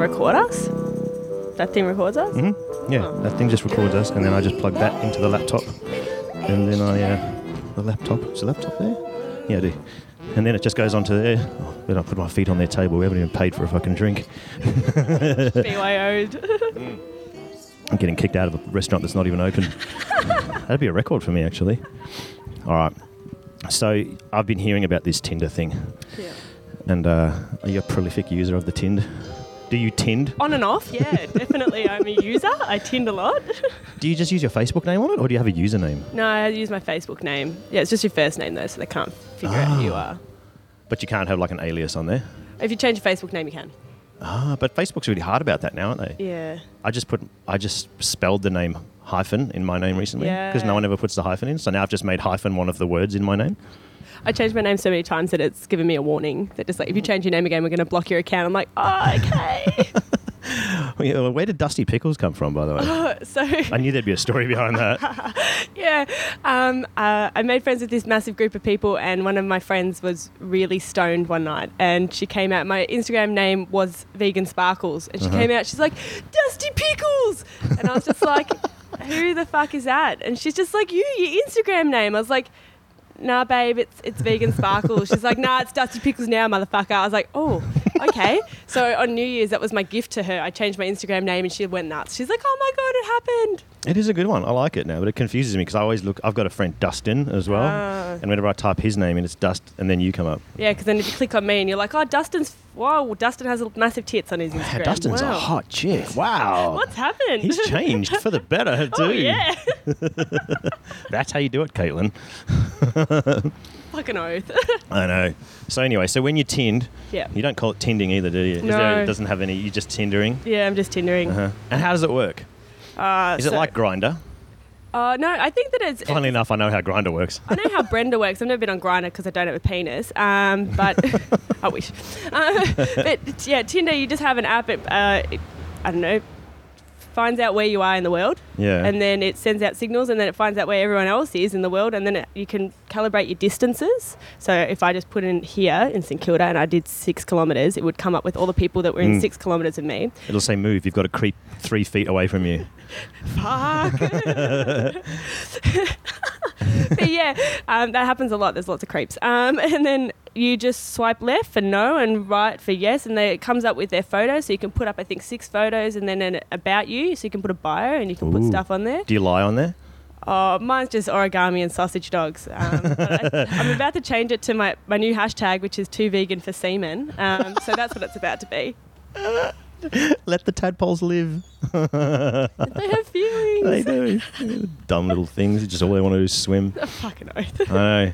record us? That thing records us? Mm-hmm. Yeah, that thing just records us, and then I just plug that into the laptop, and then I uh, the laptop. Is the laptop there? Yeah, I do. And then it just goes onto there. Oh, then I put my feet on their table. We haven't even paid for a fucking drink. BYO'd. I'm getting kicked out of a restaurant that's not even open. That'd be a record for me, actually. All right. So I've been hearing about this Tinder thing, yeah. and uh, are you a prolific user of the Tind? Do Tind? On and off, yeah, definitely. I'm a user. I Tind a lot. Do you just use your Facebook name on it, or do you have a username? no, I use my Facebook name. Yeah, it's just your first name though, so they can't figure out who you Ah. are. But you can't have like an alias on there. If you change your Facebook name, you can. Ah, but Facebook's really hard about that now, aren't they? Yeah. I just put, I just spelled the name hyphen in my name recently because no one ever puts the hyphen in. So now I've just made hyphen one of the words in my name. I changed my name so many times that it's given me a warning that just like if you change your name again, we're going to block your account. I'm like, oh, okay. Well, where did Dusty Pickles come from, by the way? so I knew there'd be a story behind that. yeah, um, uh, I made friends with this massive group of people, and one of my friends was really stoned one night, and she came out. My Instagram name was Vegan Sparkles, and she Uh-huh. came out. She's like, Dusty Pickles, and I was just like, who the fuck is that? And she's just like, you, your Instagram name. I was like. Nah, babe, it's it's vegan sparkles. She's like, nah, it's Dusty Pickles now, motherfucker. I was like, oh, okay. so on New Year's, that was my gift to her. I changed my Instagram name, and she went nuts. She's like, oh my god, it happened. It is a good one. I like it now, but it confuses me because I always look. I've got a friend Dustin as well, Ah. and whenever I type his name in, it's Dust, and then you come up. Yeah, because then if you click on me and you're like, oh, Dustin's, wow, Dustin has massive tits on his Instagram. Dustin's wow. a hot chick. Wow. What's happened? He's changed for the better too. oh, yeah. That's how you do it, Caitlin. Fucking oath. I know. So anyway, so when you tind, yeah. you don't call it tinding either, do you? Is No. there, it doesn't have any. You're just tindering. Yeah, I'm just Tindering. Uh-huh. And how does it work? Uh, Is it like Grindr? Uh, no, I think that it's. Funnily enough, I know how Grindr works. I know how Brenda works. I've never been on Grindr because I don't have a penis. Um, but I wish. Uh, but yeah, Tinder, you just have an app. It, uh, it, I don't know, finds out where you are in the world, Yeah. and then it sends out signals, and then it finds out where everyone else is in the world, and then it, you can calibrate your distances. So if I just put in here in St Kilda and I did six kilometres, it would come up with all the people that were in Mm. six kilometres of me. It'll say move. You've got to creep three feet away from you. Fuck. but yeah, um, that happens a lot. There's lots of creeps. Um, and then you just swipe left for no and right for yes, and then it comes up with their photo. So you can put up, I think, six photos, and then an about you. So you can put a bio and you can put stuff on there. Do you lie on there? Oh, mine's just origami and sausage dogs. Um, I, I'm about to change it to my, my new hashtag, which is too vegan for semen. Um, so that's what it's about to be. Let the tadpoles live. They have feelings. they do. Dumb little things. Just all they want to do is swim. Fucking oath. I know.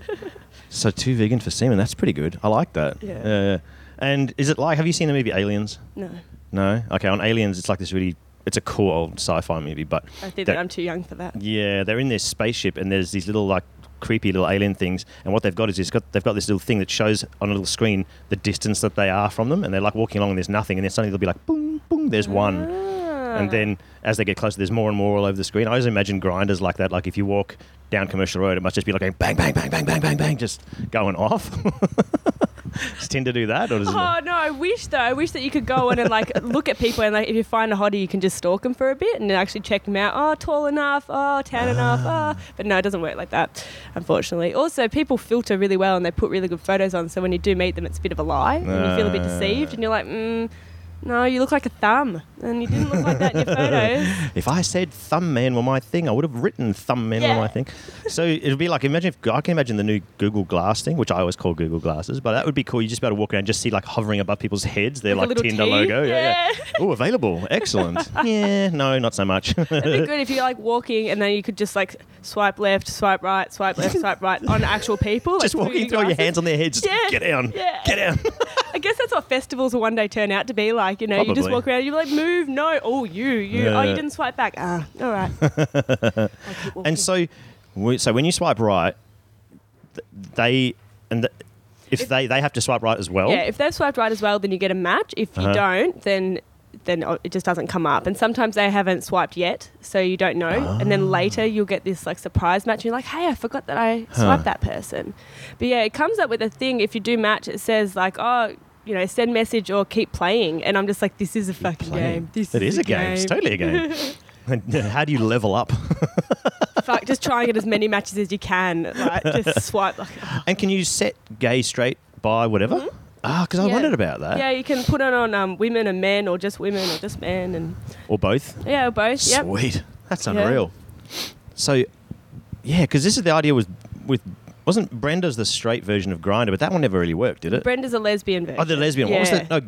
So two vegan for semen. That's pretty good. I like that. Yeah. yeah. And is it like? Have you seen the movie Aliens? No, No. Okay. On Aliens, it's like this really. It's a cool old sci-fi movie, but I think that I'm too young for that. yeah, they're in this spaceship and there's these little like creepy little alien things, and what they've got is it's got they've got this little thing that shows on a little screen the distance that they are from them, and they're like walking along and there's nothing, and then suddenly they'll be like boom, boom, there's one. Ah. And then as they get closer, there's more and more all over the screen. I always imagine Grindr's like that. Like if you walk down Commercial Road, it must just be like going bang, bang, bang, bang, bang, bang, bang, just going off. Does Tinder do that, or does it? Oh no! I wish though. I wish that you could go in and like look at people and like if you find a hottie, you can just stalk them for a bit and then actually check them out. Oh, tall enough. Oh, tan enough. Oh, but no, it doesn't work like that, unfortunately. Also, people filter really well and they put really good photos on. So when you do meet them, it's a bit of a lie and you feel a bit Ah. deceived and you're like, mm, no, you look like a thumb and you didn't look like that in your photos. If I said thumb man were my thing, I would have written thumb man Yeah. were my thing. So it'd be like imagine if I can imagine the new Google Glass thing, which I always call Google Glasses, but that would be cool. You just be able to walk around and just see like hovering above people's heads. They're Like Tinder T? logo. Yeah. Yeah. Oh, available. Excellent. yeah. No, not so much. It'd be good if you're like walking and then you could just like swipe left, swipe right, swipe left, swipe right on actual people. just like, walking, throw your hands on their heads. Yeah. Get down. Yeah. Get down. I guess that's what festivals will one day turn out to be like. You know, you just walk around and you're like, move, no. Oh, you, you. Oh, you didn't swipe back. Ah, all right. I'll keep walking. And so, we- so when you swipe right, they and th- if, If- they they have to swipe right as well. Yeah, if they've swiped right as well, then you get a match. If you Uh-huh. don't, then then it just doesn't come up. And sometimes they haven't swiped yet, so you don't know. And then later you'll get this like surprise match. And you're like, hey, I forgot that I swiped that person. But yeah, it comes up with a thing. If you do match, it says like, oh. You know, send message or keep playing, and I'm just like, this is a fucking game. This It is a game. It's totally a game. And, How do you level up? Fuck, just try and get as many matches as you can. Like, just swipe. Like, And can you set gay, straight, bi, whatever? Ah, because I Mm-hmm. Yeah. wondered about that. yeah, you can put it on um, women and men, or just women, or just men, and Or both. yeah, both. Yep. Sweet. That's Yeah. unreal. So, yeah, because this is the idea was with wasn't Brenda's the straight version of Grindr, but that one never really worked, did it? Brenda's a lesbian version. oh, the lesbian. What was that? No,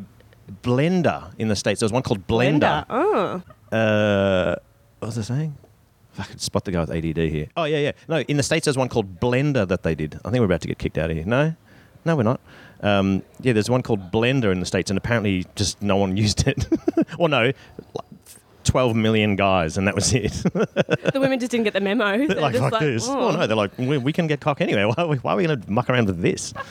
Blendr in the states. There was one called Blendr. Oh. Uh, what was I saying? I could spot the guy with ADD here. Oh yeah, yeah. No, in the states there's one called Blendr that they did. I think we're about to get kicked out of here. No, no, we're not. Um, yeah, there's one called Blendr in the states, and apparently just no one used it. well, no, 12 million guys, and that was it. The women just didn't get the memo. They're like, just fuck this. "Oh." Oh no, they're like, we, we can get cock anyway. Why, are we- why are we going to muck around with this?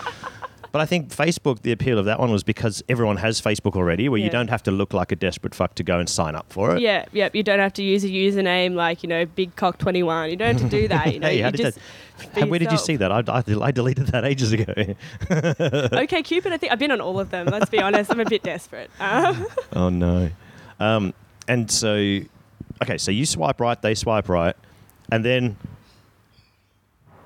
But I think Facebook, the appeal of that one was because everyone has Facebook already, where you don't have to look like a desperate fuck to go and sign up for it. Yeah, yep. You don't have to use a username like you know Big Cock Twenty One. You don't have to do that. You know, Hey, you just where did you see that? I, I, I deleted that ages ago. Okay, Cupid. I think I've been on all of them. Let's be honest. I'm a bit desperate. Um, oh no. Um, and so, okay, so you swipe right, they swipe right, and then.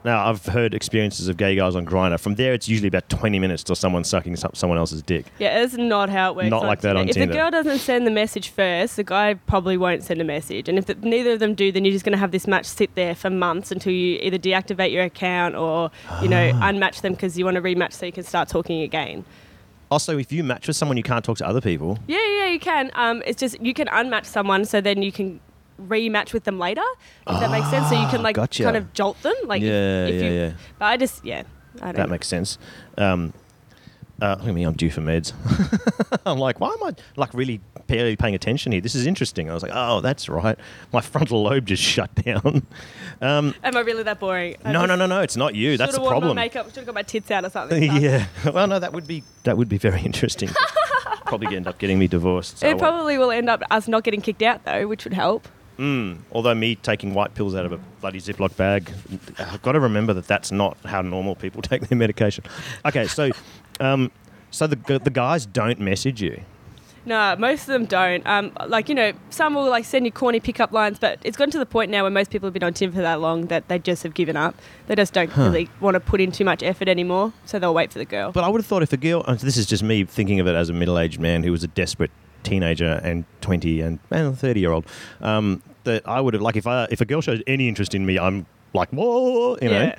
Now I've heard experiences of gay guys on Grindr. From there, it's usually about twenty minutes till someone's sucking some- someone else's dick. yeah, that's not how it works. Not like that on If Tinder. the girl doesn't send the message first, the guy probably won't send a message. And if the, neither of them do, then you're just going to have this match sit there for months until you either deactivate your account or you know Ah. unmatch them because you want to rematch so you can start talking again. Also, if you match with someone, you can't talk to other people. Yeah, yeah, you can. Um, it's just you can unmatch someone, so then you can rematch with them later. If that makes sense, so you can like Ah, gotcha. kind of jolt them. Like, Yeah, if, yeah, you, yeah. But I just, yeah, I don't. Know. That makes sense. Um, uh, look at me, I'm due for meds. I'm like, why am I like really barely paying attention here? This is interesting. I was like, oh, that's right. My frontal lobe just shut down. Um, Am I really that boring? I no, no, no, no. It's not you. That's the problem. My makeup should have got my tits out or something. Yeah. Well, no, that would be that would be very interesting. Probably end up getting me divorced. So It probably will end up us not getting kicked out though, which would help. Although me taking white pills out of a bloody Ziploc bag, I've got to remember that that's not how normal people take their medication. Okay, so um, so the the guys don't message you. No, most of them don't. Um, like you know, some will like send you corny pickup lines, but it's gotten to the point now where most people have been on Tinder for that long that they just have given up. They just don't really want to put in too much effort anymore, so they'll wait for the girl. But I would have thought if a girl, uh, this is just me thinking of it as a middle-aged man who was a desperate teenager and 20 and, and 30 year old, um, that I would have, like, if, I, if a girl showed any interest in me, I'm like, whoa, you know. Yeah.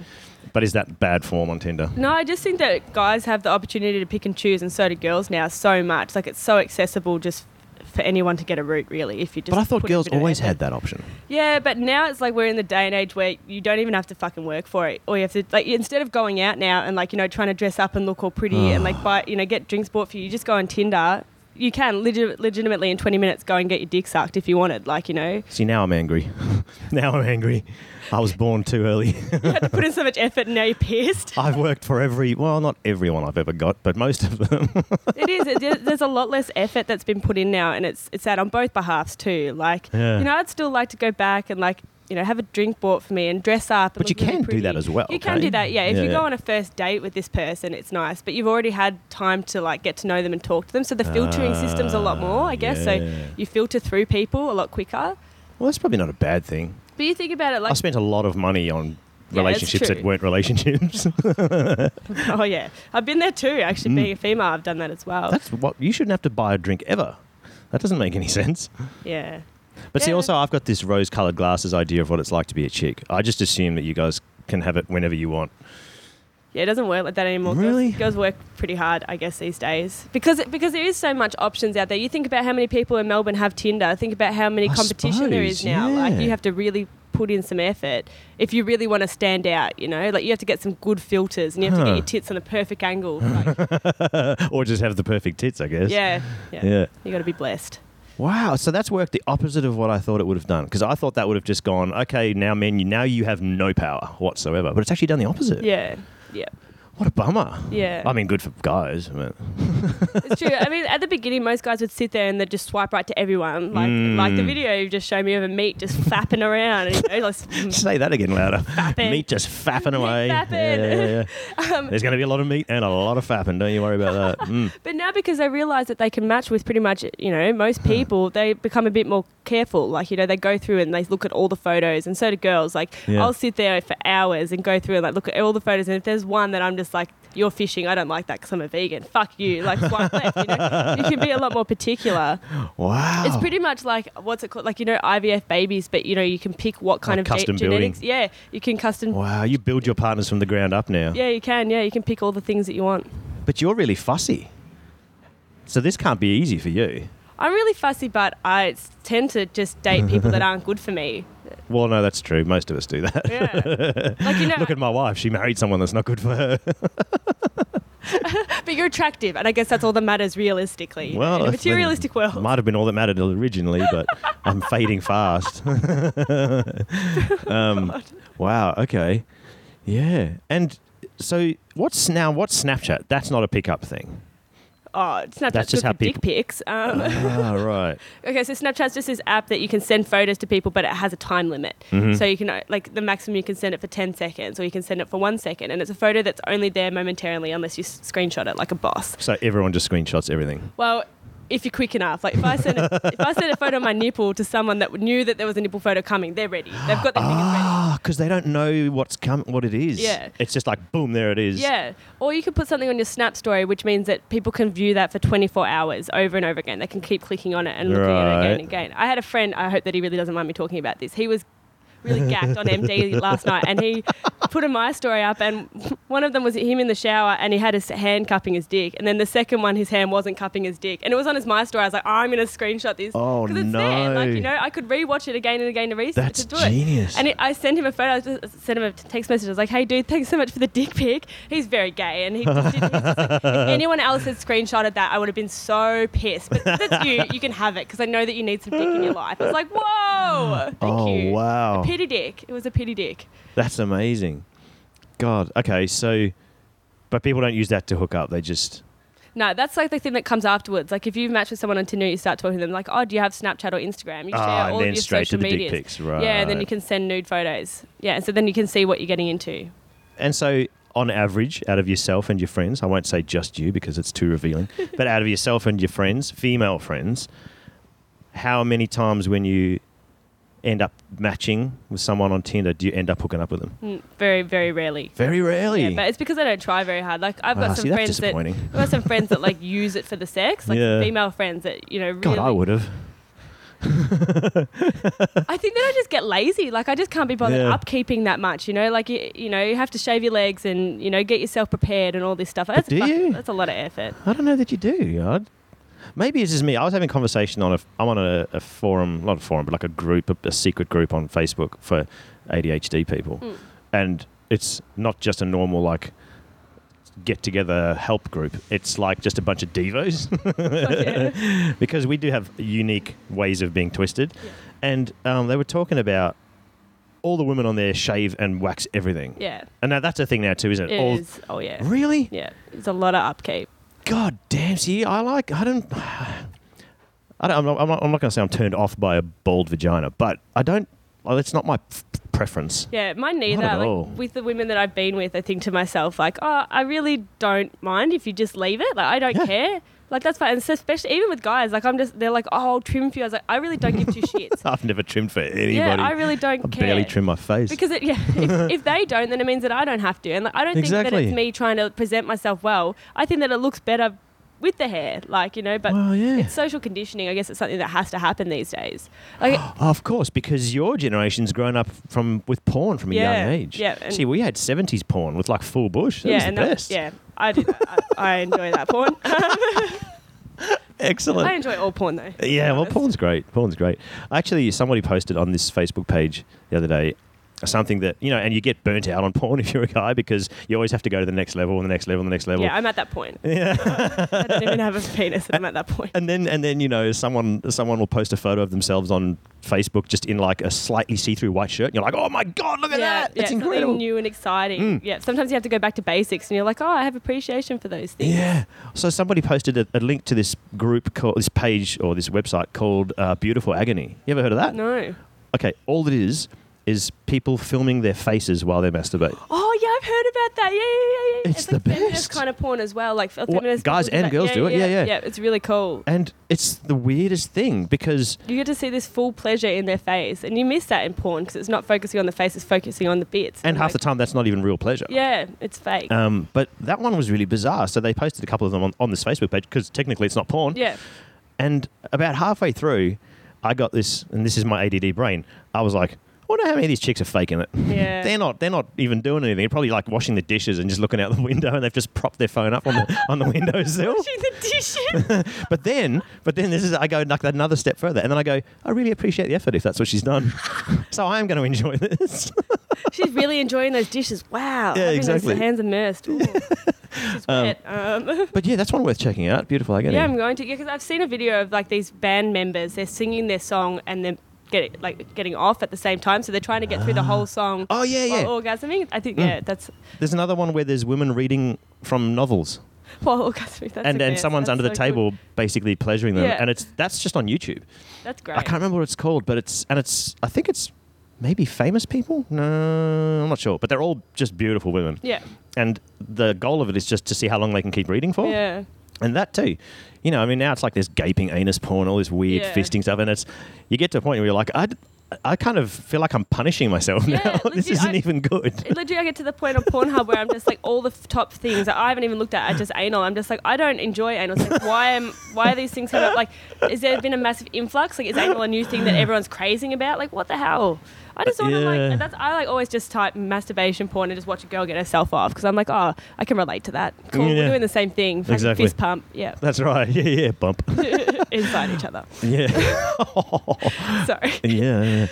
But is that bad form on Tinder? No, I just think that guys have the opportunity to pick and choose, and so do girls now so much. Like it's so accessible just for anyone to get a route, really. If you just. But I thought put a girls bit of always effort. had that option. Yeah, but now it's like we're in the day and age where you don't even have to fucking work for it, or you have to like instead of going out now and like you know trying to dress up and look all pretty and ah. like buy you know get drinks bought for you, you just go on Tinder. You can legit- legitimately in 20 minutes go and get your dick sucked if you wanted, like you know. See, now I'm angry. now I'm angry. I was born too early. You had to put in so much effort and now you're pissed. I've worked for every, well, not everyone I've ever got, but most of them. it is. It, there's a lot less effort that's been put in now, and it's it's sad on both behalves too. Like, Yeah. you know, I'd still like to go back and like, you know, have a drink bought for me and dress up. But you look really can do that as well, You can do that, yeah. If you Yeah. go on a first date with this person, it's nice, but you've already had time to like get to know them and talk to them. So the filtering system's a lot more, I guess. So you filter through people a lot quicker. well, that's probably not a bad thing. But you think about it like I spent a lot of money on Yeah, relationships that weren't relationships. oh yeah, I've been there too. Actually, being a female, I've done that as well. Mm. That's what you shouldn't have to buy a drink ever. That doesn't make any sense. yeah. But see, also, I've got this rose-colored glasses idea of what it's like to be a chick. I just assume that you guys can have it whenever you want. Yeah, it doesn't work like that anymore. Really? Girls, girls work pretty hard, I guess, these days because because there is so much options out there. You think about how many people in Melbourne have Tinder. Think about how many I competition there is suppose, now. Like you have to really put in some effort if you really want to stand out. You know, like you have to get some good filters and you have to get your tits on a perfect angle. Like, or just have the perfect tits, I guess. yeah, yeah, Yeah. You got to be blessed. Wow. So that's worked the opposite of what I thought it would have done. Because I thought that would have just gone, okay, now men, you now you have no power whatsoever. But it's actually done the opposite. Yeah, yeah, What a bummer. yeah. I mean, good for guys. But It's true. I mean, at the beginning, most guys would sit there and they'd just swipe right to everyone, like Mm. like the video you just showed me of a meat just fapping around. And, you know, like, say that again louder. Fapping. Meat just fapping away. fapping. Yeah, yeah, yeah. um, There's going to be a lot of meat and a lot of fapping. Don't you worry about that. Mm. But now because they realise that they can match with pretty much, you know, most people, they become a bit more careful. Like, you know, they go through and they look at all the photos and so do girls. Like, Yeah. I'll sit there for hours and go through and like look at all the photos and if there's one that I'm just like, you're fishing, I don't like that because I'm a vegan. Fuck you. Like, swipe left, you know. You can be a lot more particular. Wow. It's pretty much like, what's it called? Like, you know, IVF babies, but, you know, you can pick what kind Like of ge- custom genetics. building. Yeah, you can custom. Wow. You build your partners from the ground up now. Yeah, you can. Yeah, you can pick all the things that you want. But you're really fussy. So this can't be easy for you. I'm really fussy, but I tend to just date people that aren't good for me. Well, no, that's true. Most of us do that. Yeah. like, you know, Look at my wife. She married someone that's not good for her. but you're attractive, and I guess that's all that matters realistically. Well, in a materialistic world. Might have been all that mattered originally, but I'm fading fast. um, wow. Okay. Yeah. And so, what's now? What's Snapchat? That's not a pickup thing. Oh, Snapchat's That's just good how for dick pics. Um, ah, right. okay, so Snapchat's just this app that you can send photos to people, but it has a time limit. Mhm. So you can, uh, like, the maximum you can send it for 10 seconds, or you can send it for one second. And it's a photo that's only there momentarily unless you s- screenshot it like a boss. So everyone just screenshots everything. Well, if you're quick enough, like if I send a, if I send a photo of my nipple to someone that knew that there was a nipple photo coming, they're ready. They've got their fingers ready. Ah, because they don't know what's come, what it is. Yeah. It's just like boom, there it is. Yeah. Or you could put something on your Snap story, which means that people can view that for 24 hours over and over again. They can keep clicking on it and looking at it again Right. and again. I had a friend, I hope that he really doesn't mind me talking about this. He was really gacked on MD last night and he put a my story up and one of them was him in the shower and he had his hand cupping his dick and then the second one his hand wasn't cupping his dick and it was on his my story I was like I'm going to screenshot this Oh, it's there like no. you know I could rewatch it again and again to research That's to do it genius. and it, I sent him a photo. I just sent him a text message. I was like, "Hey, dude, thanks so much for the dick pic." He's very gay, and he just did, just like, if anyone else had screenshotted that, I would have been so pissed. But that's you. You can have it because I know that you need some dick in your life. I was like, "Whoa, thank oh you." wow. Pity dick. It was a pity dick. That's amazing. God. Okay. So, but people don't use that to hook up. They just. No, that's like the thing that comes afterwards. Like if you've matched with someone on Tinder, you start talking to them like, "Oh, do you have Snapchat or Instagram?" You share Ah, all of your straight to social the dick pics, right. Yeah, and then you can send nude photos. Yeah, and so then you can see what you're getting into. And so, on average, out of yourself and your friends, I won't say just you because it's too revealing, but out of yourself and your friends, female friends, how many times when you end up matching with someone on Tinder do you end up hooking up with them? Mm, Very, very rarely. Very rarely. Yeah, but it's because I don't try very hard. Like I've got Ah, some see, that's friends that disappointing. I've got some friends that like use it for the sex, like Yeah. female friends that you know. Really, God, I would have. I think that I just get lazy. Like I just can't be bothered Yeah. upkeeping that much. You know, like you, you know, you have to shave your legs and you know get yourself prepared and all this stuff. That's do fuck- you? That's a lot of effort. I don't know that you do. I'd, maybe it's just me. I was having a conversation on a. I'm on a, a forum, not a forum, but like a group, a, a secret group on Facebook for ADHD people, Mm. and it's not just a normal like get together help group. It's like just a bunch of devos yeah. because we do have unique ways of being twisted, Yeah. and um, they were talking about. All the women on there shave and wax everything, Yeah, and now that's a thing now too, isn't it? it All, is. Oh yeah, Really? yeah. It's a lot of upkeep. God damn! See, I like. I don't. I don't I'm not, I'm not, I'm not going to say I'm turned off by a bald vagina, but I don't. Well, it's not my f- preference. Yeah, mine neither. Like all. with the women that I've been with, I think to myself like, oh, I really don't mind if you just leave it. Like I don't Yeah. care. Like that's fine. And so especially even with guys, like I'm just they're like, oh, I'll trim for you. I was like, I really don't give two shits. I've never trimmed for anybody. yeah, I really don't I care. barely trim my face. because it, yeah, if, if they don't, then it means that I don't have to. And like, I don't think that it's me trying to present myself well. I think that it looks better with the hair, like you know. But well, yeah. it's social conditioning. I guess it's something that has to happen these days. Like, of course, because your generation's grown up from with porn from a Yeah, young age. yeah, See, we had '70s porn with like full bush. That yeah, was and the that- best. yeah, I do. That. I, I enjoy that porn. Excellent. I enjoy all porn though. Yeah, well, porn's great. Porn's great. Actually, somebody posted on this Facebook page the other day something that you know, and you get burnt out on porn if you're a guy because you always have to go to the next level and the next level and the next level. Yeah, I'm at that point. Yeah. I don't even have a penis, I'm at that point. and then and then you know someone someone will post a photo of themselves on Facebook just in like a slightly see-through white shirt. And you're like, oh my god, look at yeah, that! yeah, It's incredible. new and exciting. Yeah, sometimes you have to go back to basics, and you're like, oh, I have appreciation for those things. Yeah. So somebody posted a, a link to this group called this page or this website called uh, Beautiful Agony. You ever heard of that? No. Okay. All it is is people filming their faces while they masturbate. Oh yeah, I've heard about that. Yeah, yeah, yeah. yeah. It's like the feminist best. kind of porn as well. Like feminist guys and girls do it? Yeah, yeah. Yeah, it's really cool. And it's the weirdest thing because You get to see this full pleasure in their face, and you miss that in porn because it's not focusing on the face; it's focusing on the bits. and half the time that's not even real pleasure. Yeah, it's fake. Um, but that one was really bizarre. So they posted a couple of them on, on this Facebook page because technically it's not porn. yeah. And about halfway through, I got this, and this is my ADD brain. I was like, wonder how many of these chicks are faking it. Yeah. They're not. They're not even doing anything. They're probably like washing the dishes and just looking out the window, and they've just propped their phone up on the on the windowsill. Washing the dishes. But then, but then this is I go like another step further, and then I go, I really appreciate the effort if that's what she's done. so I am going to enjoy this. She's really enjoying those dishes. Wow. Yeah, exactly. Hands immersed. Wet. Um, but yeah, that's one worth checking out. Beautiful I agony. yeah, I'm going to. Yeah, because I've seen a video of like these band members. They're singing their song and then get like getting off at the same time. So they're trying to get through the whole song. Oh yeah, yeah. Orgasming. I think Mm. yeah, that's There's another one where there's women reading from novels, while orgasming. That's and the and someone's That's under the so good. table basically pleasuring them, Yeah. and it's that's just on YouTube. That's great. I can't remember what it's called, but it's and it's I think it's maybe famous people. No, I'm not sure, but they're all just beautiful women, Yeah. and the goal of it is just to see how long they can keep reading for. Yeah. And that too, you know, I mean, now it's like this gaping anus porn, all this weird Yeah. fisting stuff, and it's you get to a point where you're like, I, I kind of feel like I'm punishing myself Yeah, now. this isn't I- even good. It Literally, I get to the point on Pornhub where I'm just like all the f- top things that I haven't even looked at are just anal. I'm just like I don't enjoy anal. It's like why am why are these things coming up? Like, is there been a massive influx? Like, is anal a new thing that everyone's crazing about? Like, what the hell? I just want to like that's I like always just type masturbation porn and just watch a girl get herself off because I'm like oh I can relate to that. Cool, Yeah. we're doing the same thing. Fucking Exactly. Fist pump, yeah, That's right. Yeah, yeah, bump. inside each other. yeah. Sorry. yeah, yeah.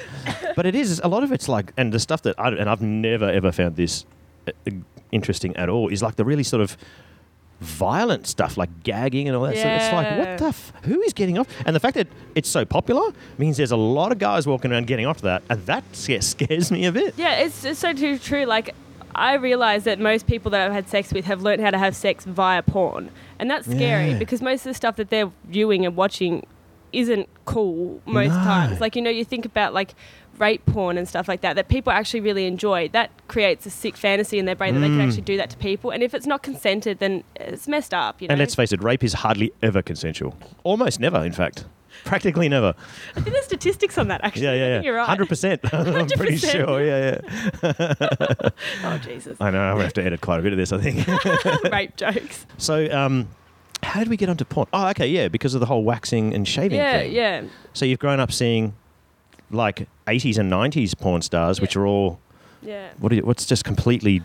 But it is a lot of it's like, and the stuff that I and I've never ever found this uh, interesting at all is like the really sort of violent stuff, like gagging and all that. stuff. It's like, what the? F- who is getting off? And the fact that it's so popular means there's a lot of guys walking around getting off to that, and that scares me a bit. Yeah, it's, it's so too true. Like, I realize that most people that I've had sex with have learned how to have sex via porn. And that's scary Yeah. because most of the stuff that they're viewing and watching isn't cool most No. times. Like, you know, you think about like rape porn and stuff like that that people actually really enjoy. That creates a sick fantasy in their brain that they can Mm. actually do that to people. And if it's not consented, then it's messed up, you know? And let's face it, rape is hardly ever consensual. Almost never, in fact. Practically never. I think there's statistics on that actually. Yeah, I yeah, think yeah. You're right. Hundred percent. I'm pretty 100%. sure. Yeah, yeah. Oh, Jesus. I know. I'm gonna have to edit quite a bit of this. I think. rape jokes. so, um, how did we get onto porn? Oh, okay, yeah, because of the whole waxing and shaving Yeah, thing. yeah. So you've grown up seeing like 80s and 90s porn stars, which are all Yeah. what? Are you, what's just completely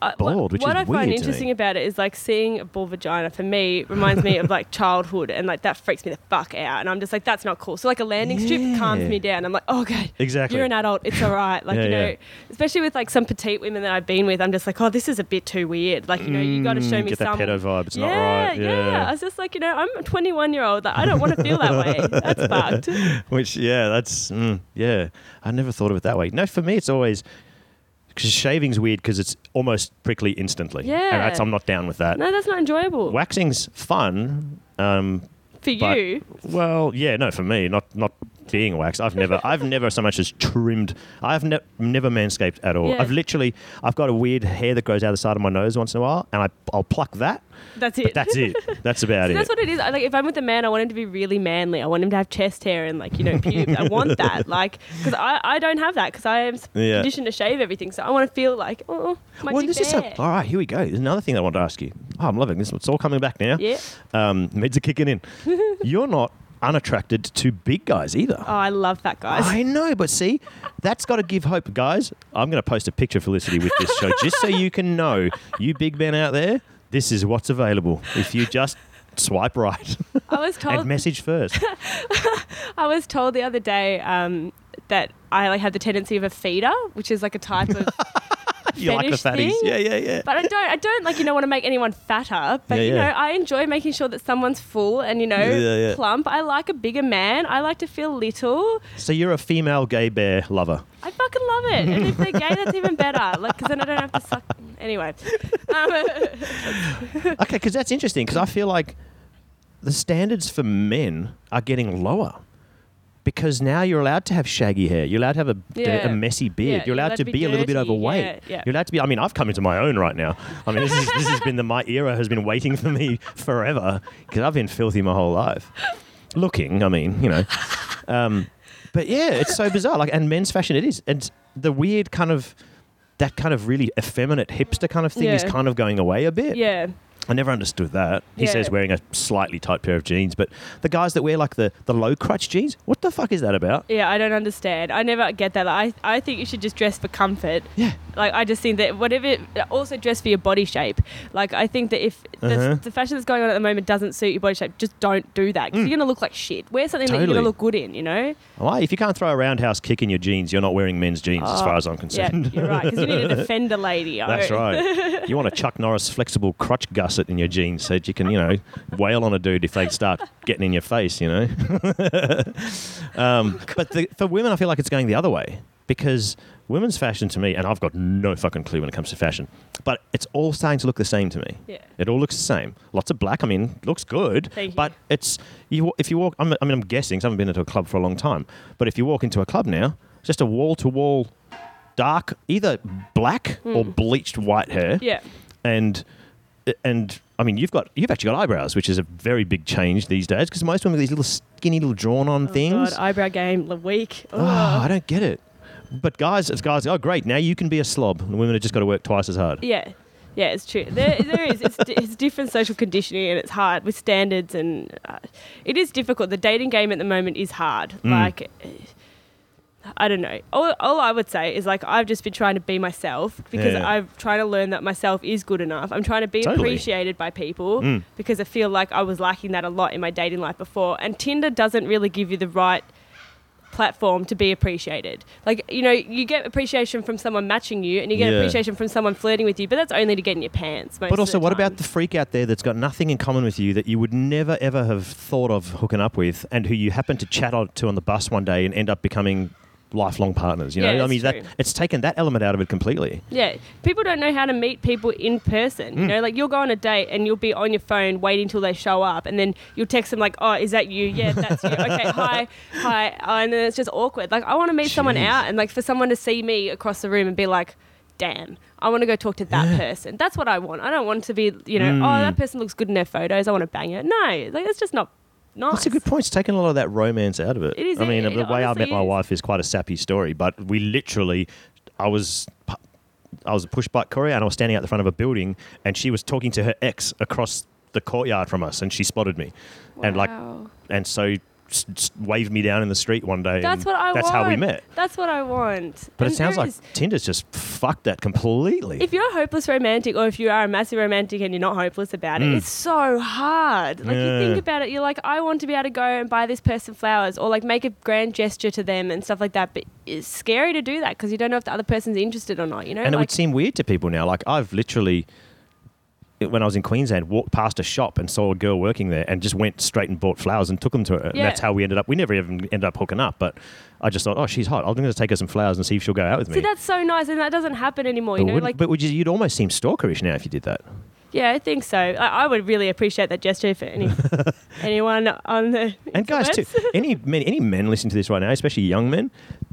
I- bald, what, which what is I find interesting about it is like seeing a bull vagina for me reminds me of like childhood and like that freaks me the fuck out and I'm just like that's not cool. So like a landing strip calms me down. I'm like, oh, okay, exactly. you're an adult, it's all right. Like Yeah, you know, yeah. especially with like some petite women that I've been with, I'm just like, oh, this is a bit too weird. Like you know, you got to show Mm, me get that some. pedo vibe. It's yeah, not right. yeah. I was just like, you know, I'm a 21 year old. Like, I don't want to feel that way. That's fucked. Which, yeah, that's mm, yeah. I never thought of it that way. No, for me, it's always because shaving's weird because it's almost prickly instantly. Yeah. and that's, I'm not down with that. No, that's not enjoyable Waxing's fun. Um, for but- you. well, yeah, no, for me, not not being waxed. I've never, I've never so much as trimmed. I've ne- never manscaped at all. Yeah. I've literally, I've got a weird hair that grows out the side of my nose once in a while, and I, I'll pluck that. That's it. That's it. That's about it. that's what it is. I, like if I'm with a man, I want him to be really manly. I want him to have chest hair and like you know pubes. I want that, like because I, I don't have that because I am Yeah. conditioned to shave everything. So I want to feel like oh my well, this is a, all right. Here we go. There's another thing I want to ask you. Oh, I'm loving this. It's all coming back now. yeah. Um, meds are kicking in. You're not unattracted to big guys either. Oh, I love fat guys. I know, but see, that's got to give hope, guys. I'm going to post a picture of Felicity with this show just so you can know, you big men out there, this is what's available. If you just swipe right I was told. and message first. I was told the other day um, that I like have the tendency of a feeder, which is like a type of. you like the fatties? thing? Yeah, yeah, yeah. But I don't. I don't like you know want to make anyone fatter. But Yeah, you know yeah. I enjoy making sure that someone's full and you know yeah. plump. I like a bigger man. I like to feel little. So you're a female gay bear lover. I fucking love it. And if they're gay, that's even better. Like, because then I don't have to suck. Anyway, um, Okay, because that's interesting. Because I feel like the standards for men are getting lower. Because now you're allowed to have shaggy hair. You're allowed to have a, Yeah. a messy beard. Yeah, you're allowed to be, a little bit overweight. Yeah. You're allowed to be. I mean, I've come into my own right now. I mean, this, is, this has been the my era has been waiting for me forever because I've been filthy my whole life. Looking, I mean, you know. Um, but yeah, it's so bizarre. Like, and men's fashion, it is, and the weird kind of that kind of really effeminate hipster kind of thing is kind of going away a bit. yeah. I never understood that. He Yeah. says wearing a slightly tight pair of jeans, but the guys that wear like the, the low crutch jeans, what the fuck is that about? Yeah, I don't understand. I never get that. Like, I, I think you should just dress for comfort. Yeah. Like, I just think that whatever, also dress for your body shape. Like, I think that if Uh-huh. the, the fashion that's going on at the moment doesn't suit your body shape, just don't do that because you're going to look like shit. Wear something that you're Mm. Going to look good in, you know? Why? If you can't throw a roundhouse kick in your jeans, you're not wearing men's jeans, as Oh, far as I'm concerned. Yeah, you're right. Because you need a lady. That's right. You want a Chuck Norris flexible crutch gusset in your jeans so that you can, you know, wail on a dude if they start getting in your face, you know. um, but the, for women, I feel like it's going the other way because women's fashion to me, and I've got no fucking clue when it comes to fashion, but it's all starting to look the same to me. Yeah. It all looks the same. Lots of black. I mean, looks good. Thank you. But it's you. If you walk, I'm, I mean, I'm guessing. I haven't been into a club for a long time. But if you walk into a club now, it's just a wall to wall, dark, either black or bleached white hair. Hmm. Yeah. And and I mean, you've got you've actually got eyebrows, which is a very big change these days because most women have these little skinny, little drawn on Oh, things. God, eyebrow game, the week. Oh, I don't get it. But guys, it's guys. Oh, great! Now you can be a slob. And women have just got to work twice as hard. Yeah. Yeah, it's true. There, there is. It's, it's different social conditioning, and it's hard with standards, and uh, it is difficult. The dating game at the moment is hard. Mm. Like, I don't know. All, all I would say is like I've just been trying to be myself because Yeah. I'm trying to learn that myself is good enough. I'm trying to be Totally. appreciated by people Mm. because I feel like I was lacking that a lot in my dating life before. And Tinder doesn't really give you the right platform to be appreciated. Like, you know, you get appreciation from someone matching you and you get Yeah. appreciation from someone flirting with you, but that's only to get in your pants. But also, what time. about the freak out there that's got nothing in common with you that you would never ever have thought of hooking up with, and who you happen to chat on to on the bus one day and end up becoming lifelong partners? You know, Yeah, I mean, that it's taken that element out of it completely. Yeah, people don't know how to meet people in person. Mm. You know, like you'll go on a date and you'll be on your phone waiting till they show up, and then you'll text them like, "Oh, is that you? Yeah, that's you. Okay, hi, hi," uh, and then it's just awkward. Like I want to meet someone out, and like for someone to see me across the room and be like, "Damn." I want to go talk to that person. That's what I want. I don't want to be, you know, Mm. oh, that person looks good in their photos. I want to bang it. No, like it's just not nice. That's a good point. It's taken a lot of that romance out of it. It is- I mean, it the way I met my is. wife is quite a sappy story, but we literally, I was. I was a push bike courier and I was standing out the front of a building and she was talking to her ex across the courtyard from us and she spotted me. And like and so waved me down in the street one day. That's and what I That's want. how we met. That's what I want. But And it sounds like is- Tinder's just fucked that completely. if you're a hopeless romantic or if you are a massive romantic and you're not hopeless about it, Mm. it's so hard. Like you think about it, you're like, I want to be able to go and buy this person flowers or like make a grand gesture to them and stuff like that. But it's scary to do that because you don't know if the other person's interested or not. You know, and it would seem weird to people now. Like I've literally, when I was in Queensland, walked past a shop and saw a girl working there, and just went straight and bought flowers and took them to her. And Yeah. that's how we ended up. We never even ended up hooking up, but I just thought, oh, she's hot. I'm going to take her some flowers and see if she'll go out with me. see, that's so nice, and that doesn't happen anymore. You but, know, wouldn't- like but would you, you'd almost seem stalkerish now if you did that. yeah, I think so. I, I would really appreciate that gesture for any anyone on the And guys too, any men, any men listening to this right now, especially young men,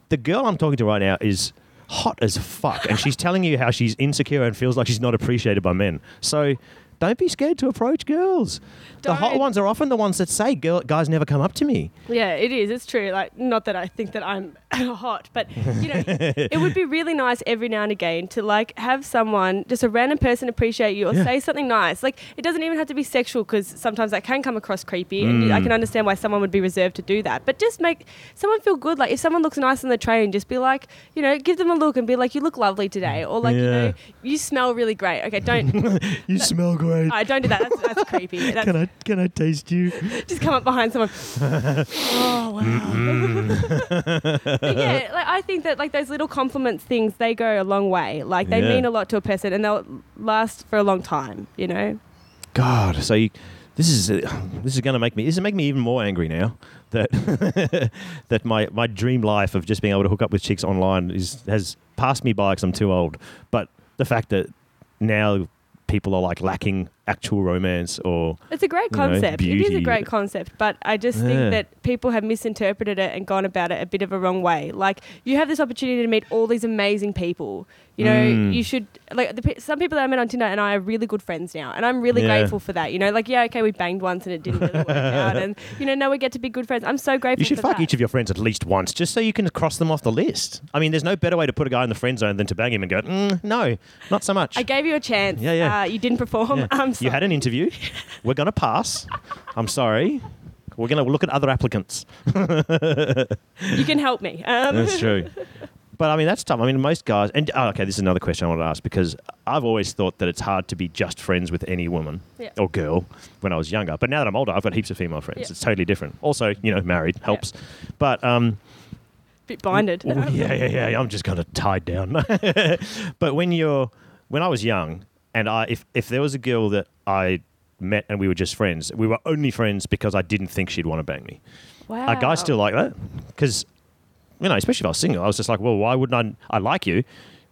the girl I'm talking to right now is hot as fuck, and she's telling you how she's insecure and feels like she's not appreciated by men. So. Don't be scared to approach girls. The hot ones are often the ones that say, "Girl, guys never come up to me." Yeah, it is. It's true. Like, not that I think that I'm hot, but you know, it would be really nice every now and again to like have someone, just a random person, appreciate you or Yeah. say something nice. Like it doesn't even have to be sexual because sometimes that can come across creepy, and I Mm. can understand why someone would be reserved to do that. But just make someone feel good. Like if someone looks nice on the train, just be like, you know, give them a look and be like, you look lovely today, or like, you know, you smell really great. Okay, don't, You smell great. I don't do that. That's, that's creepy. That's, Can I can I taste you? just come up behind someone. oh wow. Yeah, like I think that like those little compliments things they go a long way. Like they Yeah. mean a lot to a person and they'll last for a long time. You know. God, so you, this is uh, this is going to make me this is make me even more angry now that that my my dream life of just being able to hook up with chicks online is has passed me by because I'm too old. But the fact that now people are like lacking actual romance or It's a great You know, concept. it is a great concept, but I just Yeah. think that people have misinterpreted it and gone about it a bit of a wrong way. Like you have this opportunity to meet all these amazing people. You know, Mm. you should like the, some people that I met on Tinder and I are really good friends now, and I'm really Yeah. grateful for that. You know, like yeah, okay, we banged once and it didn't really work out, and you know, now we get to be good friends. I'm so grateful. you should fuck that. each of your friends at least once just so you can cross them off the list. I mean, there's no better way to put a guy in the friend zone than to bang him and go, mm, no, not so much. I gave you a chance. Yeah, yeah. Uh, you didn't perform. Yeah. I'm You had an interview. We're going to pass. I'm sorry. We're going to look at other applicants. You can help me. Um, That's true. But I mean, that's tough. I mean, most guys, and oh, okay, this is another question I want to ask because I've always thought that it's hard to be just friends with any woman Yeah. or girl when I was younger. But now that I'm older, I've got heaps of female friends. Yeah. It's totally different. Also, you know, married helps. But um, bit binded. Oh, yeah, yeah, yeah. I'm just kind of tied down. but when you're, when I was young, and I, if if there was a girl that I met and we were just friends, we were only friends because I didn't think she'd want to bang me. Wow. Are guys still like that? Because, you know, especially if I was single, I was just like, well, why wouldn't I? I like you.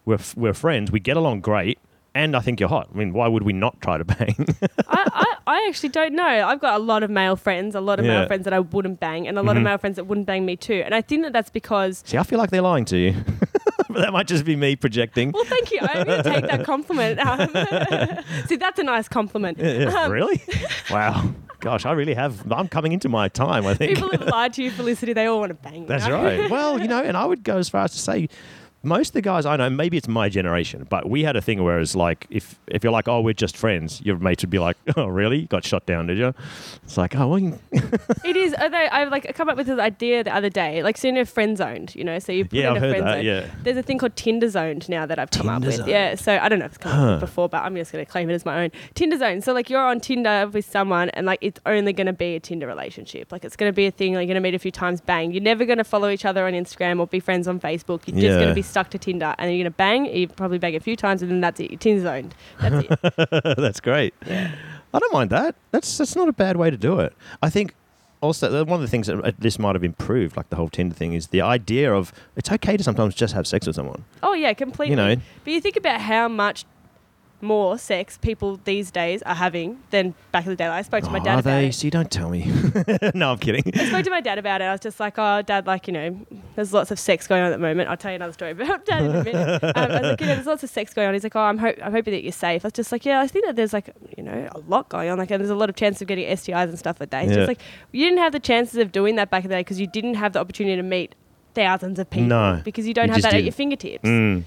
We're f- we're friends. We get along great. And I think you're hot. I mean, why would we not try to bang? I, I, I actually don't know. I've got a lot of male friends, a lot of Yeah. male friends that I wouldn't bang, and a lot of mm-hmm. male friends that wouldn't bang me too. And I think that that's because. See, I feel like they're lying to you. but that might just be me projecting. Well, thank you. I'm going to take that compliment. Um, see, that's a nice compliment. Um, really? Wow. Gosh, I really have. I'm coming into my time, I think. People have lied to you, Felicity. They all want to bang. you That's know? right. Well, you know, and I would go as far as to say most of the guys I know, maybe it's my generation, but we had a thing where it's like if if you're like, oh, we're just friends, your mates would be like, oh, really? You got shot down, did you? It's like, oh, well, It is. Although I've like come up with this idea the other day, like so you know, friend zoned. You know, so you put yeah, in I've a heard friend that. zone. Yeah. There's a thing called Tinder Zoned now that I've come up with. Zoned. Yeah, so I don't know if it's come up Huh. with before, but I'm just going to claim it as my own Tinder Zone. So like you're on Tinder with someone, and like it's only going to be a Tinder relationship. Like it's going to be a thing. Like you're going to meet a few times, bang. You're never going to follow each other on Instagram or be friends on Facebook. You're just going to be stuck to Tinder, and you're going to bang. You probably bang a few times, and then that's it. You're Tinder Zoned. That's it. that's great. I don't mind that. That's that's not a bad way to do it. I think also one of the things that uh, this might have improved, like the whole Tinder thing, is the idea of it's okay to sometimes just have sex with someone. oh yeah, completely. You know, But you think about how much more sex people these days are having than back in the day. Like, I spoke to my Oh, dad are about they? it. you don't tell me. no, I'm kidding. I spoke to my dad about it. I was just like, "Oh, dad, like you know, there's lots of sex going on at the moment." I'll tell you another story about dad in a minute. Um, I was like, "You know, there's lots of sex going on." He's like, "Oh, I'm, ho- I'm hoping that you're safe." I was just like, "Yeah, I think that there's like you know a lot going on. Like, and there's a lot of chance of getting STIs and stuff like that." He's Yeah. just like, "You didn't have the chances of doing that back in the day because you didn't have the opportunity to meet." Thousands of people No, because you don't you have that at didn't. your fingertips. Mm.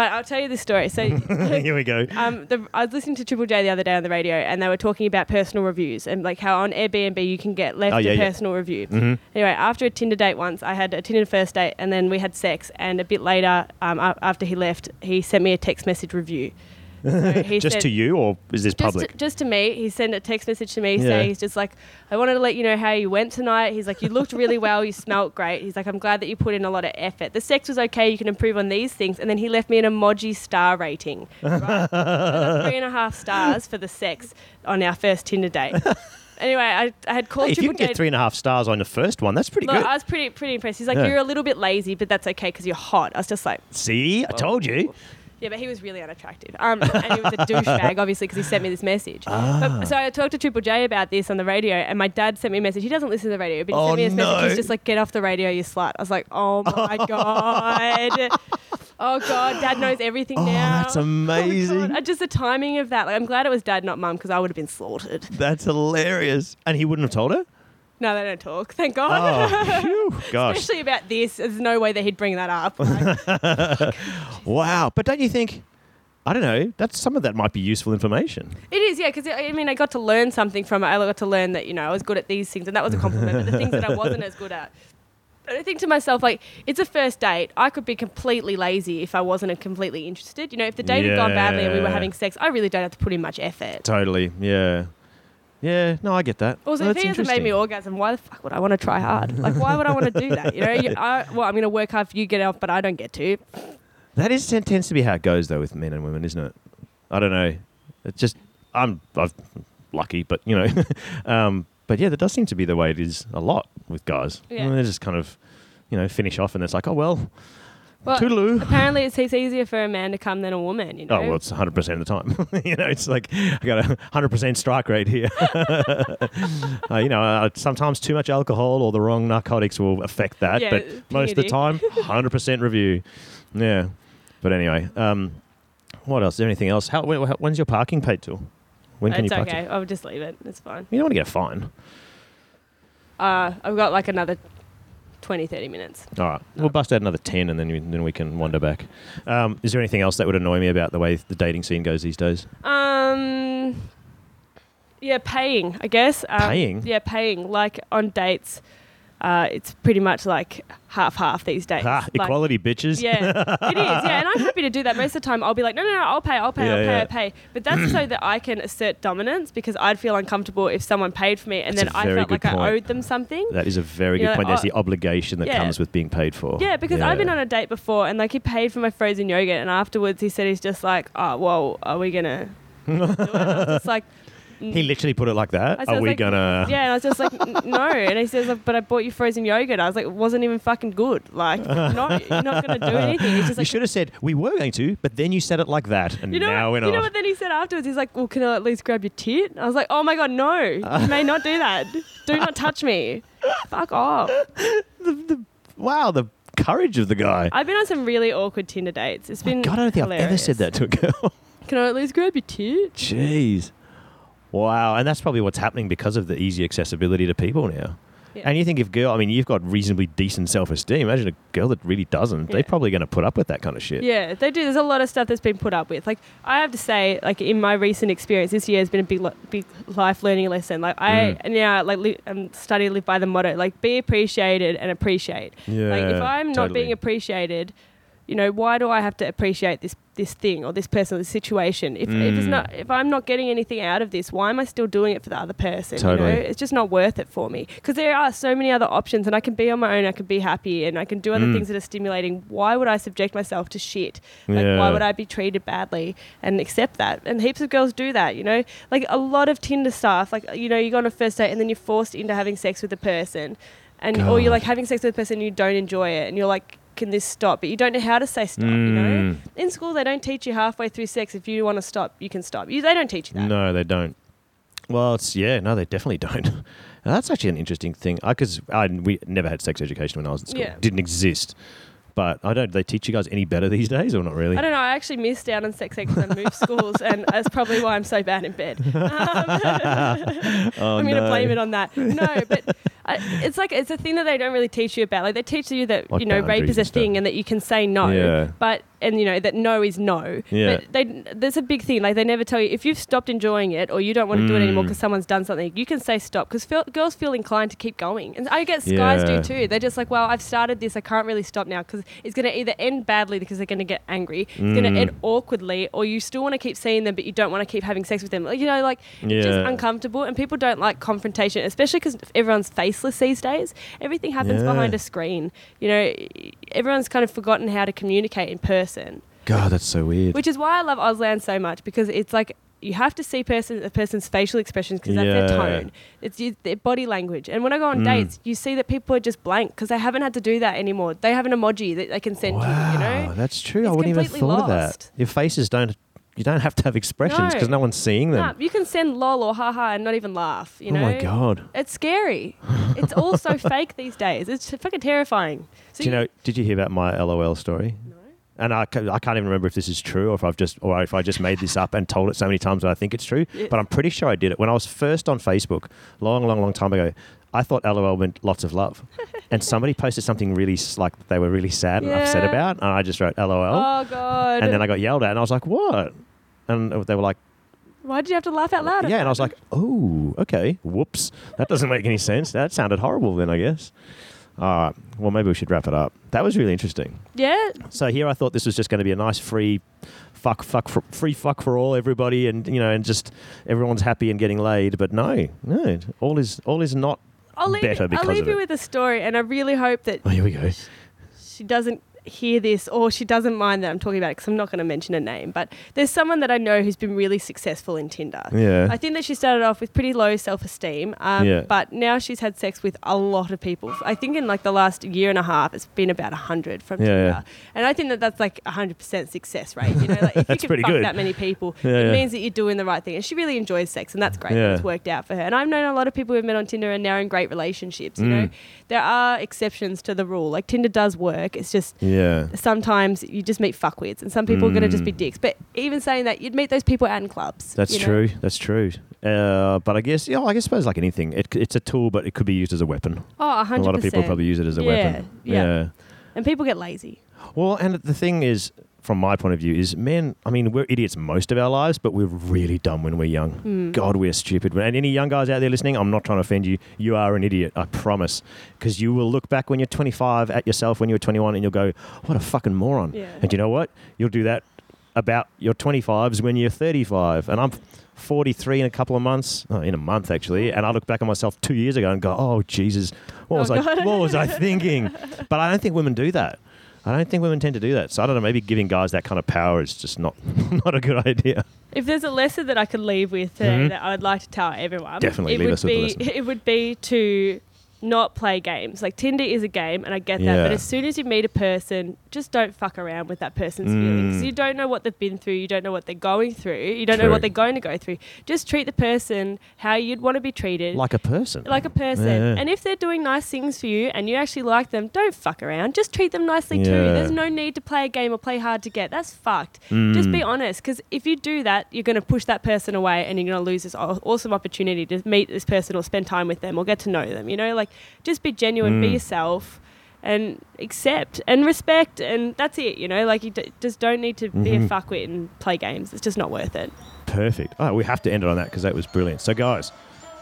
But I'll tell you this story. So Here we go. um, the, I was listening to Triple J the other day on the radio, and they were talking about personal reviews and like how on Airbnb you can get left Oh, yeah, a yeah. personal review. hmm Anyway, after a Tinder date once, I had a Tinder first date, and then we had sex. And a bit later, um, after he left, he sent me a text message review. So Just said- to you, or is this just public? To, just to me, he sent a text message to me Yeah. saying he's just like, I wanted to let you know how you went tonight. He's like, you looked really well, you smelt great. He's like, I'm glad that you put in a lot of effort. The sex was okay, you can improve on these things. And then he left me an emoji star rating, right? Got three and a half stars for the sex on our first Tinder date. Anyway, I, I had called Hey, if you can get three and a half stars on the first one, that's pretty Look, good. I was pretty pretty impressed. He's like, Yeah. you're a little bit lazy, but that's okay because you're hot. I was just like, See, I told you. Yeah, but he was really unattractive. Um, and he was a douchebag, obviously, because he sent me this message. Ah. But, so I talked to Triple J about this on the radio, and my dad sent me a message. He doesn't listen to the radio, but he Oh, sent me this message. He's just like, "Get off the radio, you slut." I was like, "Oh my god." Oh god, Dad knows everything Oh, now. that's Oh, amazing. Uh, Just the timing of that. Like, I'm glad it was Dad, not Mum, because I would have been slaughtered. That's hilarious. And he wouldn't have told her? No, they don't talk. Thank God. Oh, phew, gosh. Especially about this. There's no way that he'd bring that up. Like, Wow. But don't you think, I don't know, that's some of that might be useful information. it is, yeah, because I mean, I got to learn something from it. I got to learn that, you know, I was good at these things, and that was a compliment. but the things that I wasn't as good at. But I think to myself, like, it's a first date. I could be completely lazy if I wasn't completely interested. You know, if the date had gone badly and we were having sex, I really don't have to put in much effort. Totally. Yeah. Yeah. No, I get that. Also, Oh, if he hasn't made me orgasm, why the fuck would I want to try hard? Like, why would I want to do that? You know, you, I, well, I'm going to work hard for you to get off, but I don't get to. That is tends to be how it goes though with men and women, isn't it? I don't know. It's just I'm I'm lucky, but you know, um, but yeah, that does seem to be the way it is a lot with guys. Yeah. And they just kind of, you know, finish off and it's like, oh well, Well, toodaloo. apparently it's, it's easier for a man to come than a woman, you know? Oh well, it's 100 percent of the time. you know, it's like I got a 100 percent strike rate here. uh, you know, uh, sometimes too much alcohol or the wrong narcotics will affect that, Yeah, but most of the time, 100 percent review. Yeah, but anyway, um, what else? Is there anything else? How, when, when's your parking paid till? When can it's you park? okay. I'll just leave it. It's fine. You don't want to get a fine. Uh, I've got like another 20, 30 minutes. All right, we'll bust out another 10 and then we, then we can wander back. Um, is there anything else that would annoy me about the way the dating scene goes these days? Um, yeah, paying, I guess. Um, Paying? Yeah, paying. Like on dates, uh, it's pretty much like half half these days. Ah, Like- equality, bitches. Yeah, it is. Yeah, and I'm happy to do that. Most of the time, I'll be like, no, no, no, I'll pay, I'll pay, Yeah, I'll pay, yeah. I'll pay. But that's so that I can assert dominance because I'd feel uncomfortable if someone paid for me and That's then I felt like point. I owed them something. That is a very You good know, point. There's oh, the obligation that yeah. comes with being paid for. Yeah, because I've been on a date before and like he paid for my frozen yogurt and afterwards he said he's just like, oh, well, are we gonna do it? And I was just like, Mm. He literally put it like that. Are we like, gonna? yeah, and I was just like, no. And he says, but I bought you frozen yogurt. I was like, it wasn't even fucking good. Like, no, you're not to do anything. Just you should have said we were going to, but then you said it like that, and you know, now what, we're not. you know what then he said afterwards? He's like, well, can I at least grab your tit? I was like, oh my God, no. You may not do that. Do not touch me. Fuck off. wow, the courage of the guy. I've been on some really awkward Tinder dates. It's oh been God, I don't think I've ever said that to a girl. Can I at least grab your tit? Jeez. Wow, and that's probably what's happening because of the easy accessibility to people now. Yeah. And you think if girl, I mean, you've got reasonably decent self-esteem. Imagine a girl that really doesn't. They're probably going to put up with that kind of shit. Yeah, they do. There's a lot of stuff that's been put up with. Like I have to say, like in my recent experience, this year has been a big, big life learning lesson. Like I Mm. now like li- um, study live by the motto like be appreciated and appreciate. Yeah, like if I'm not being appreciated, you know, why do I have to appreciate this this thing or this person or this situation? If, if it's Mm. not, if I'm not getting anything out of this, why am I still doing it for the other person? Totally. You know, it's just not worth it for me because there are so many other options, and I can be on my own. I can be happy, and I can do other Mm. things that are stimulating. Why would I subject myself to shit? Like, Yeah. why would I be treated badly and accept that? And heaps of girls do that, you know? Like, a lot of Tinder stuff, like, you know, you go on a first date and then you're forced into having sex with the person. And, or you're like having sex with a person and you don't enjoy it. And you're like, can this stop? But you don't know how to say stop, you know? Mm. In school, they don't teach you halfway through sex. If you want to stop, you can stop. You, they don't teach you that. No, they don't. Well, it's yeah, no, they definitely don't. That's actually an interesting thing. Because I, we never had sex education when I was in school. Yeah. Didn't exist. But I don't. They teach you guys any better these days, or not really? I don't know. I actually missed out on sex ed because I moved schools, and that's probably why I'm so bad in bed. Oh, I'm going to no. blame it on that. No, but uh, it's like it's a thing that they don't really teach you about. Like they teach you that Like you know rape is a and thing and that you can say no. Yeah. But and you know that no is no. Yeah. But they there's a big thing. Like they never tell you if you've stopped enjoying it or you don't want to do it anymore Mm. because someone's done something. You can say stop because girls feel inclined to keep going, and I guess guys Yeah. do too. They're just like, well, I've started this. I can't really stop now because it's going to either end badly because they're going to get angry. It's going Mm. to end awkwardly, or you still want to keep seeing them, but you don't want to keep having sex with them. Like, you know, like it's just uncomfortable, and people don't like confrontation, especially because everyone's faceless these days. Everything happens Yeah. behind a screen. You know, everyone's kind of forgotten how to communicate in person, God, that's so weird. which is why I love Auslan so much because it's like. You have to see person, a person's facial expressions because that's Yeah. their tone. It's you- their body language. And when I go on Mm. dates, you see that people are just blank because they haven't had to do that anymore. They have an emoji that they can send wow, you. You know, that's true. I wouldn't even thought of that. Your faces don't. You don't have to have expressions because no. one's seeing them. You can send lol or haha and not even laugh. You know, oh my god. It's scary. it's all so fake these days. It's fucking terrifying. So Do you know? Did you hear about my LOL story? No. And I, I can't even remember if this is true or if I've just or if I just made this up and told it so many times that I think it's true. Yeah. But I'm pretty sure I did it when I was first on Facebook, long, long, long time ago. I thought LOL meant lots of love, and somebody posted something really like they were really sad and upset about, and I just wrote LOL, Oh God. and then I got yelled at, and I was like, what? And they were like, Why did you have to laugh out loud? yeah, and I was like, oh, okay, whoops, that doesn't make any sense. That sounded horrible then, I guess. All right, well, maybe we should wrap it up. That was really interesting. yeah. So here I thought this was just going to be a nice free fuck fuck for, free fuck for all everybody and you know and just everyone's happy and getting laid but no no all is all is not I'll leave, better because I'll leave of you it. with a story, and I really hope that oh here we go she doesn't hear this or she doesn't mind that I'm talking about it because I'm not going to mention a name. But there's someone that I know who's been really successful in Tinder. yeah I think that she started off with pretty low self esteem, um, Yeah. but now she's had sex with a lot of people. I think in like the last year and a half, it's been about 100 from Yeah, Tinder. yeah. And I think that that's like 100% success rate. You know, like if you pretty can fuck good. that many people, it means that you're doing the right thing. And she really enjoys sex, and that's great. that. It's worked out for her. And I've known a lot of people who've met on Tinder and now in great relationships. You know, Mm. there are exceptions to the rule. Like Tinder does work. It's just yeah sometimes you just meet fuckwits, and some people are going to just be Mm. dicks. But even saying that, you'd meet those people out in clubs. that's you know? true that's true uh, but I guess yeah I guess suppose like anything it, it's a tool but it could be used as a weapon Oh, 100%. a lot of people probably use it as a Yeah, weapon yeah. And people get lazy. Well, and the thing is, from my point of view, is men. I mean, we're idiots most of our lives, but we're really dumb when we're young. Hmm. God, we're stupid. And any young guys out there listening, I'm not trying to offend you. You are an idiot, I promise. Because you will look back when you're 25 at yourself when you were 21, and you'll go, "What a fucking moron." Yeah. And you know what? You'll do that about your 25s when you're 35, and I'm. 43 in a couple of months, oh, in a month actually, and I look back on myself two years ago and go, "Oh Jesus, what Oh, was I? What was I thinking?" But I don't think women do that. I don't think women tend to do that. So I don't know. Maybe giving guys that kind of power is just not not a good idea. If there's a lesson that I could leave with today Mhm. that I would like to tell everyone, Definitely it leave would us with be lesson. it would be to not play games. Like Tinder is a game, and I get that. Yeah. But as soon as you meet a person, just don't fuck around with that person's feelings. Mm. You don't know what they've been through. You don't know what they're going through. You don't know what they're going to go through. Just treat the person how you'd want to be treated. Like a person. like a person. Yeah. And if they're doing nice things for you and you actually like them, don't fuck around. Just treat them nicely too. There's no need to play a game or play hard to get. That's fucked. Just be Mm. honest because if you do that, you're going to push that person away and you're going to lose this awesome opportunity to meet this person or spend time with them or get to know them. You know, like just be genuine, be Mm. yourself. And accept and respect, and that's it. You know, like you d- just don't need to be a Mhm. fuckwit and play games. It's just not worth it. Perfect. Oh, we have to end it on that because that was brilliant. So, guys,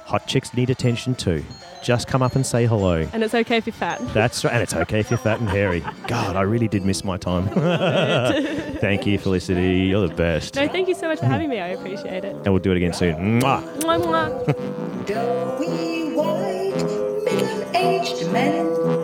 hot chicks need attention too. Just come up and say hello. And it's okay if you're fat. That's right. And it's okay if you're fat and hairy. God, I really did miss my time. Thank you, Felicity. You're the best. No, thank you so much for having me. I appreciate it. And we'll do it again soon. Mwah. Mwah, mwah. Middle-aged men